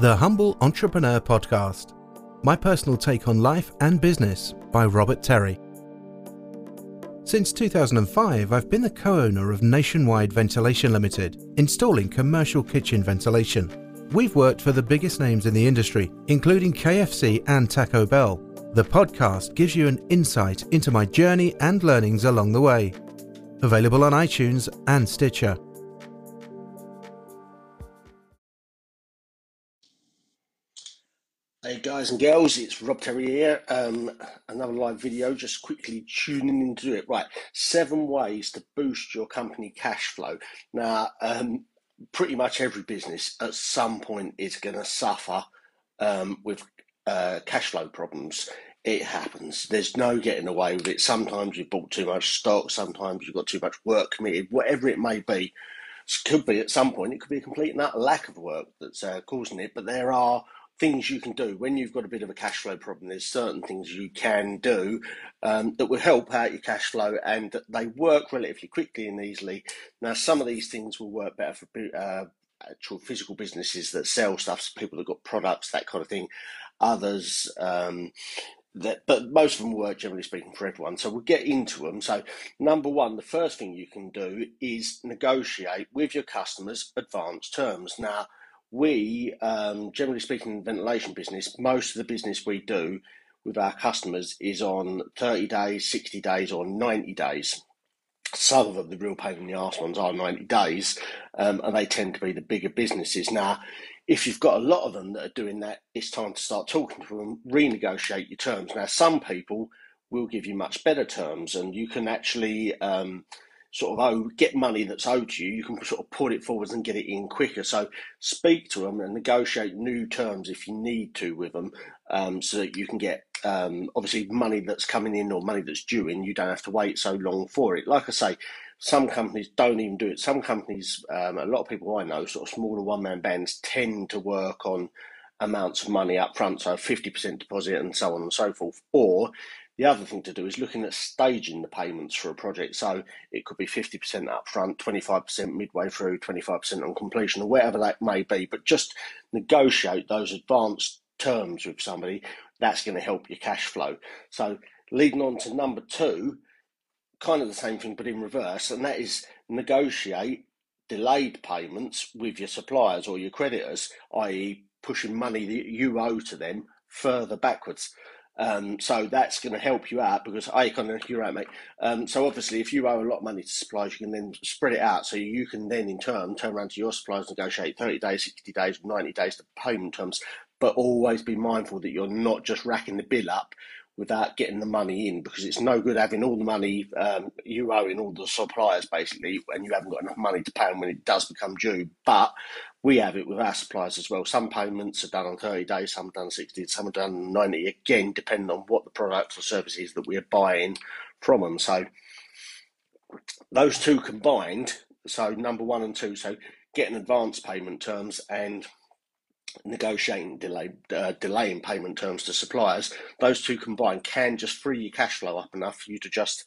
The Humble Entrepreneur Podcast. My personal take on life and business by Robert Terry. Since 2005, I've been the co owner of Nationwide Ventilation Limited, installing commercial kitchen ventilation. We've worked for the biggest names in the industry, including KFC and Taco Bell. The podcast gives you an insight into my journey and learnings along the way. Available on iTunes and Stitcher. Hey guys and girls, it's Rob Terry here. Um, another live video, just quickly tuning into it. Right, seven ways to boost your company cash flow. Now, um, pretty much every business at some point is going to suffer um, with uh, cash flow problems. It happens. There's no getting away with it. Sometimes you've bought too much stock. Sometimes you've got too much work committed. Whatever it may be, it could be at some point. It could be a complete lack of work that's uh, causing it. But there are things you can do when you've got a bit of a cash flow problem. There's certain things you can do um, that will help out your cash flow, and they work relatively quickly and easily. Now, some of these things will work better for uh, actual physical businesses that sell stuff, people that got products, that kind of thing. Others. Um, that, but most of them work generally speaking for everyone. So we'll get into them. So number one, the first thing you can do is negotiate with your customers advanced terms. Now, we, um, generally speaking, in ventilation business, most of the business we do with our customers is on 30 days, 60 days, or 90 days. Some of the real pain in the arse ones, are 90 days, um, and they tend to be the bigger businesses. Now, if you've got a lot of them that are doing that, it's time to start talking to them, renegotiate your terms. Now, some people will give you much better terms, and you can actually um, sort of owe, get money that's owed to you, you can sort of put it forwards and get it in quicker. So speak to them and negotiate new terms if you need to with them, um, so that you can get um, obviously money that's coming in or money that's due in. You don't have to wait so long for it. Like I say, some companies don't even do it. Some companies, um, a lot of people I know, sort of smaller one man bands, tend to work on amounts of money up front, so 50% deposit and so on and so forth. Or the other thing to do is looking at staging the payments for a project. So it could be 50% up front, 25% midway through, 25% on completion, or whatever that may be. But just negotiate those advanced terms with somebody. That's going to help your cash flow. So leading on to number two, kind of the same thing, but in reverse, and that is negotiate delayed payments with your suppliers or your creditors, i.e., pushing money that you owe to them further backwards. Um, so that's going to help you out because I of you're right, mate. Um, so obviously, if you owe a lot of money to suppliers, you can then spread it out. So you can then, in turn, turn around to your suppliers, and negotiate 30 days, 60 days, 90 days to payment terms. But always be mindful that you're not just racking the bill up without getting the money in because it's no good having all the money um, you owe in all the suppliers basically and you haven't got enough money to pay them when it does become due. But we have it with our suppliers as well. Some payments are done on 30 days, some done 60, some are done 90, again, depending on what the products or services that we're buying from them. So those two combined, so number one and two, so getting advance payment terms and negotiating delay uh, delaying payment terms to suppliers, those two combined can just free your cash flow up enough for you to just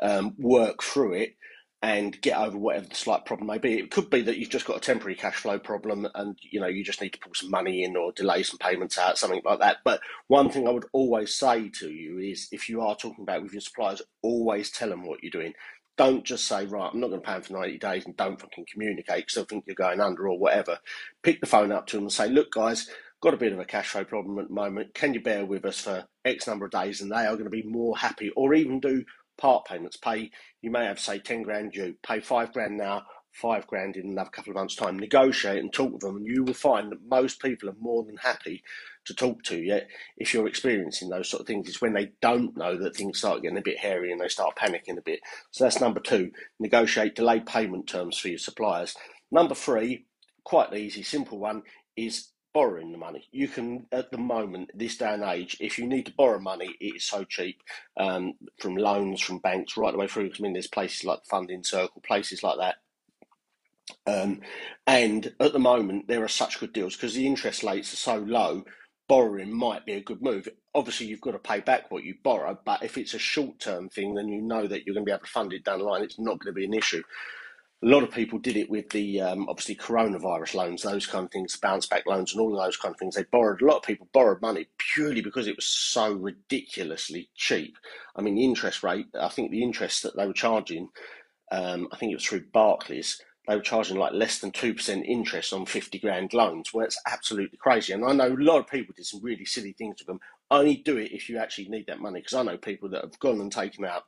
um, work through it and get over whatever the slight problem may be. It could be that you've just got a temporary cash flow problem and you know you just need to pull some money in or delay some payments out, something like that. But one thing I would always say to you is if you are talking about with your suppliers, always tell them what you're doing. Don't just say, right, I'm not going to pay them for 90 days and don't fucking communicate because they'll think you're going under or whatever. Pick the phone up to them and say, look, guys, got a bit of a cash flow problem at the moment. Can you bear with us for X number of days? And they are going to be more happy or even do part payments. Pay, you may have, say, 10 grand due, pay five grand now, five grand in another couple of months' time. Negotiate and talk with them, and you will find that most people are more than happy to talk to yet. If you're experiencing those sort of things, it's when they don't know that things start getting a bit hairy and they start panicking a bit. So that's number two. Negotiate delayed payment terms for your suppliers. Number three, quite easy, simple one, is borrowing the money. You can, at the moment, this day and age, if you need to borrow money, it is so cheap um, from loans, from banks, right the way through. I mean, there's places like Funding Circle, places like that. Um, and at the moment, there are such good deals because the interest rates are so low. Borrowing might be a good move. Obviously, you've got to pay back what you borrow, but if it's a short term thing, then you know that you're going to be able to fund it down the line. It's not going to be an issue. a lot of people did it with the um, obviously coronavirus loans, those kind of things, bounce back loans, and all of those kind of things. They borrowed a lot of people borrowed money purely because it was so ridiculously cheap. I mean, the interest rate. I think the interest that they were charging, um, I think it was through Barclays. They were charging like less than two percent interest on fifty grand loans. Well, it's absolutely crazy. And I know a lot of people did some really silly things with them. Only do it if you actually need that money, because I know people that have gone and taken out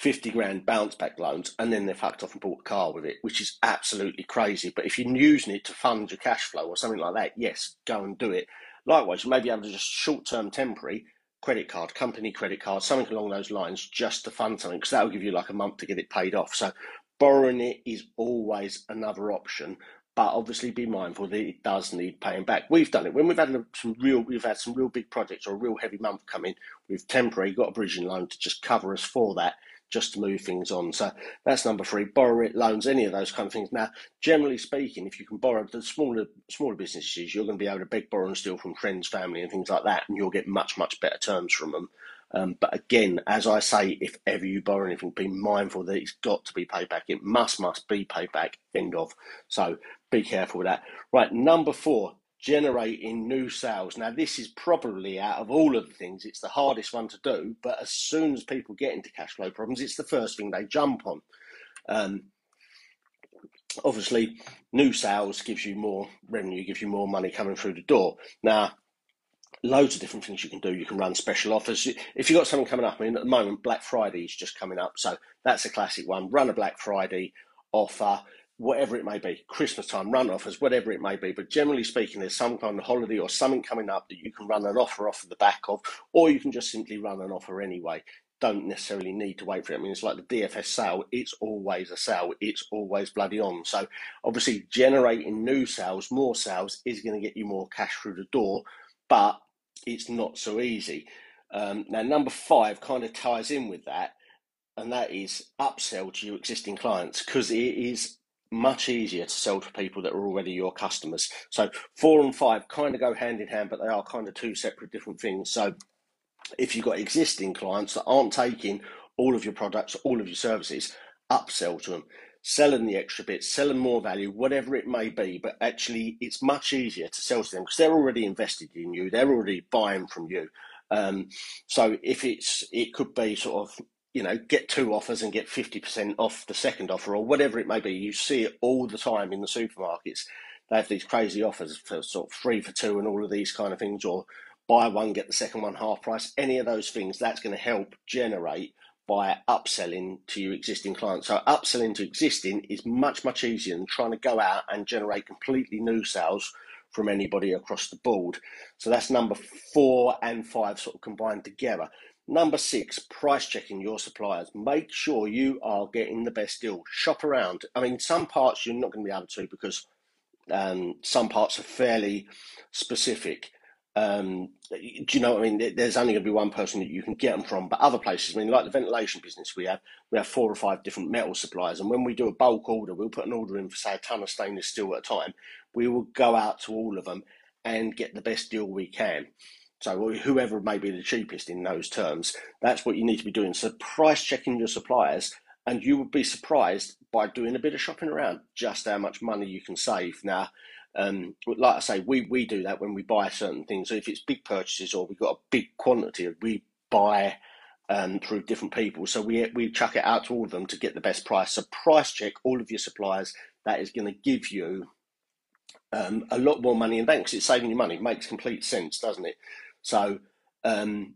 50 grand bounce back loans and then they've fucked off and bought a car with it, which is absolutely crazy. But if you're using it to fund your cash flow or something like that, yes, go and do it. Likewise, you may be able to just short term temporary credit card, company credit card, something along those lines just to fund something because that will give you like a month to get it paid off. So borrowing it is always another option. But obviously, be mindful that it does need paying back. We've done it when we've had some real, we've had some real big projects or a real heavy month coming. We've temporarily got a bridging loan to just cover us for that, just to move things on. So that's number three. Borrow it, loans, any of those kind of things. Now, generally speaking, if you can borrow the smaller smaller businesses, you're going to be able to beg, borrow, and steal from friends, family, and things like that, and you'll get much much better terms from them. Um, but again, as I say, if ever you borrow anything, be mindful that it's got to be paid back. It must must be paid back. End of. So be careful with that. Right, number four generating new sales. Now, this is probably out of all of the things, it's the hardest one to do. But as soon as people get into cash flow problems, it's the first thing they jump on. Um, obviously, new sales gives you more revenue, gives you more money coming through the door. Now, loads of different things you can do. You can run special offers. If you've got something coming up, I mean, at the moment, Black Friday is just coming up. So that's a classic one. Run a Black Friday offer whatever it may be, Christmas time, run offers, whatever it may be. But generally speaking, there's some kind of holiday or something coming up that you can run an offer off of the back of, or you can just simply run an offer anyway. Don't necessarily need to wait for it. I mean, it's like the DFS sale, it's always a sale, it's always bloody on. So, obviously, generating new sales, more sales, is going to get you more cash through the door, but it's not so easy. Um, now, number five kind of ties in with that, and that is upsell to your existing clients because it is much easier to sell to people that are already your customers. So four and five kind of go hand in hand, but they are kind of two separate different things. So if you've got existing clients that aren't taking all of your products, all of your services, upsell to them, sell them the extra bits, selling more value, whatever it may be. But actually, it's much easier to sell to them because they're already invested in you, they're already buying from you. Um, so if it's, it could be sort of you know, get two offers and get 50% off the second offer or whatever it may be. You see it all the time in the supermarkets. They have these crazy offers for sort of three for two and all of these kind of things, or buy one, get the second one half price. Any of those things, that's going to help generate by upselling to your existing clients. So upselling to existing is much, much easier than trying to go out and generate completely new sales from anybody across the board. So that's number four and five sort of combined together. Number six, price checking your suppliers. Make sure you are getting the best deal. Shop around. I mean, some parts you're not going to be able to because um, some parts are fairly specific. Um, do you know what I mean? There's only going to be one person that you can get them from, but other places, I mean, like the ventilation business we have, we have four or five different metal suppliers, and when we do a bulk order, we'll put an order in for say a ton of stainless steel at a time. We will go out to all of them and get the best deal we can. So whoever may be the cheapest in those terms, that's what you need to be doing. So price checking your suppliers, and you would be surprised by doing a bit of shopping around just how much money you can save. Now, um, like I say, we we do that when we buy certain things. So if it's big purchases or we've got a big quantity, we buy um, through different people. So we we chuck it out to all of them to get the best price. So price check all of your suppliers. That is going to give you um, a lot more money in banks. It's saving you money. It makes complete sense, doesn't it? So um,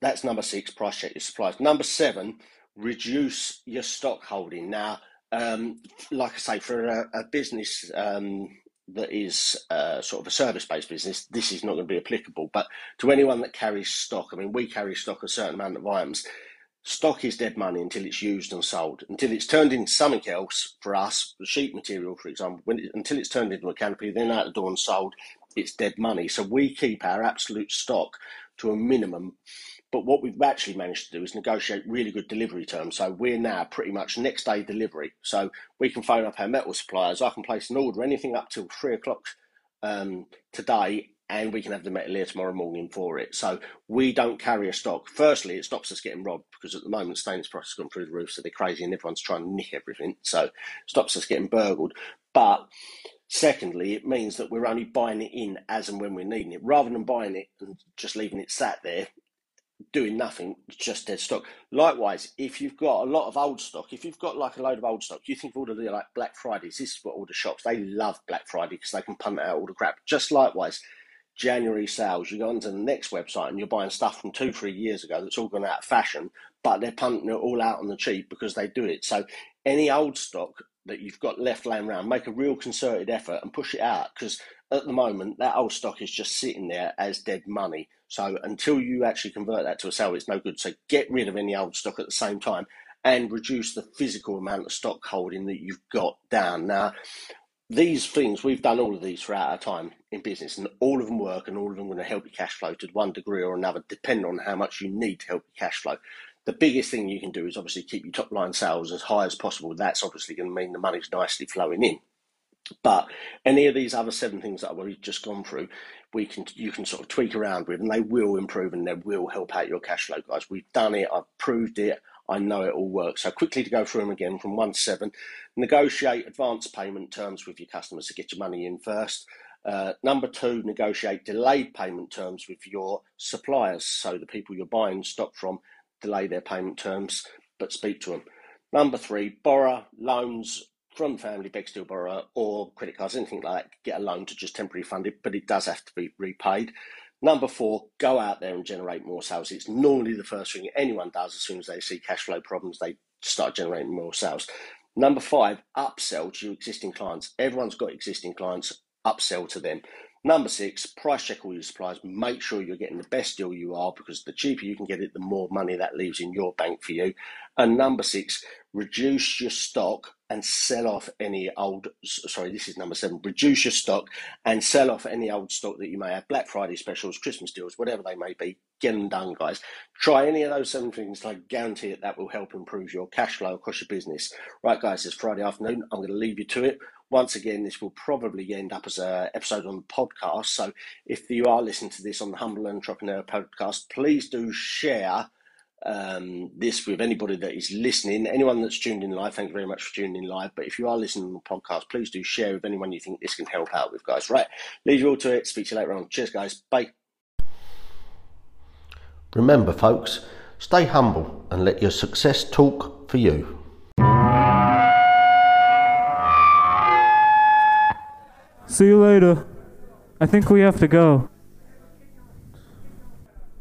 that's number six, price check your suppliers. Number seven, reduce your stock holding. Now, um, like I say, for a, a business um, that is uh, sort of a service based business, this is not going to be applicable. But to anyone that carries stock, I mean, we carry stock a certain amount of items. Stock is dead money until it's used and sold. Until it's turned into something else for us, the sheet material, for example, it, until it's turned into a canopy, then out the door and sold, it's dead money. So we keep our absolute stock to a minimum. But what we've actually managed to do is negotiate really good delivery terms. So we're now pretty much next day delivery. So we can phone up our metal suppliers. I can place an order anything up till three o'clock um, today, and we can have the metal here tomorrow morning for it. So we don't carry a stock. Firstly, it stops us getting robbed because at the moment stainless prices has gone through the roof, so they're crazy and everyone's trying to nick everything. So it stops us getting burgled. But secondly, it means that we're only buying it in as and when we're needing it, rather than buying it and just leaving it sat there doing nothing, just dead stock. Likewise, if you've got a lot of old stock, if you've got like a load of old stock, you think of all the like Black Fridays. This is what all the shops they love Black Friday because they can punt out all the crap. Just likewise, January sales, you go onto the next website and you're buying stuff from two, three years ago that's all gone out of fashion, but they're punting it all out on the cheap because they do it. So any old stock that you've got left laying around, make a real concerted effort and push it out because at the moment that old stock is just sitting there as dead money. So until you actually convert that to a sale, it's no good. So get rid of any old stock at the same time and reduce the physical amount of stock holding that you've got down. Now, these things, we've done all of these throughout our time in business, and all of them work, and all of them are going to help your cash flow to one degree or another, depending on how much you need to help your cash flow. The biggest thing you can do is obviously keep your top line sales as high as possible. That's obviously going to mean the money's nicely flowing in. But any of these other seven things that we've just gone through, we can you can sort of tweak around with, and they will improve and they will help out your cash flow, guys. We've done it. I've proved it. I know it all works. So quickly to go through them again from one to seven. Negotiate advance payment terms with your customers to get your money in first. Uh, number two, negotiate delayed payment terms with your suppliers. So the people you're buying stock from delay their payment terms, but speak to them. Number three, borrow loans from family, beg, steal, borrow, or credit cards, anything like that. Get a loan to just temporarily fund it, but it does have to be repaid. Number four, go out there and generate more sales. It's normally the first thing anyone does as soon as they see cash flow problems, they start generating more sales. Number five, upsell to your existing clients. Everyone's got existing clients, upsell to them. Number six, price check all your suppliers. Make sure you're getting the best deal you are because the cheaper you can get it, the more money that leaves in your bank for you. And number six, reduce your stock and sell off any old sorry this is number seven reduce your stock and sell off any old stock that you may have black friday specials christmas deals whatever they may be get them done guys. Try any of those seven things i guarantee it that will help improve your cash flow across your business. Right guys it's friday afternoon i'm going to leave you to it. Once again this will probably end up as an episode on the podcast so if you are listening to this on the humble entrepreneur podcast please do share um, this with anybody that is listening. Anyone that's tuned in live, thank you very much for tuning in live. But if you are listening on the podcast, please do share with anyone you think this can help out with, guys. Right, leave you all to it. Speak to you later on. Cheers, guys. Bye. Remember, folks, stay humble and let your success talk for you. See you later. I think we have to go.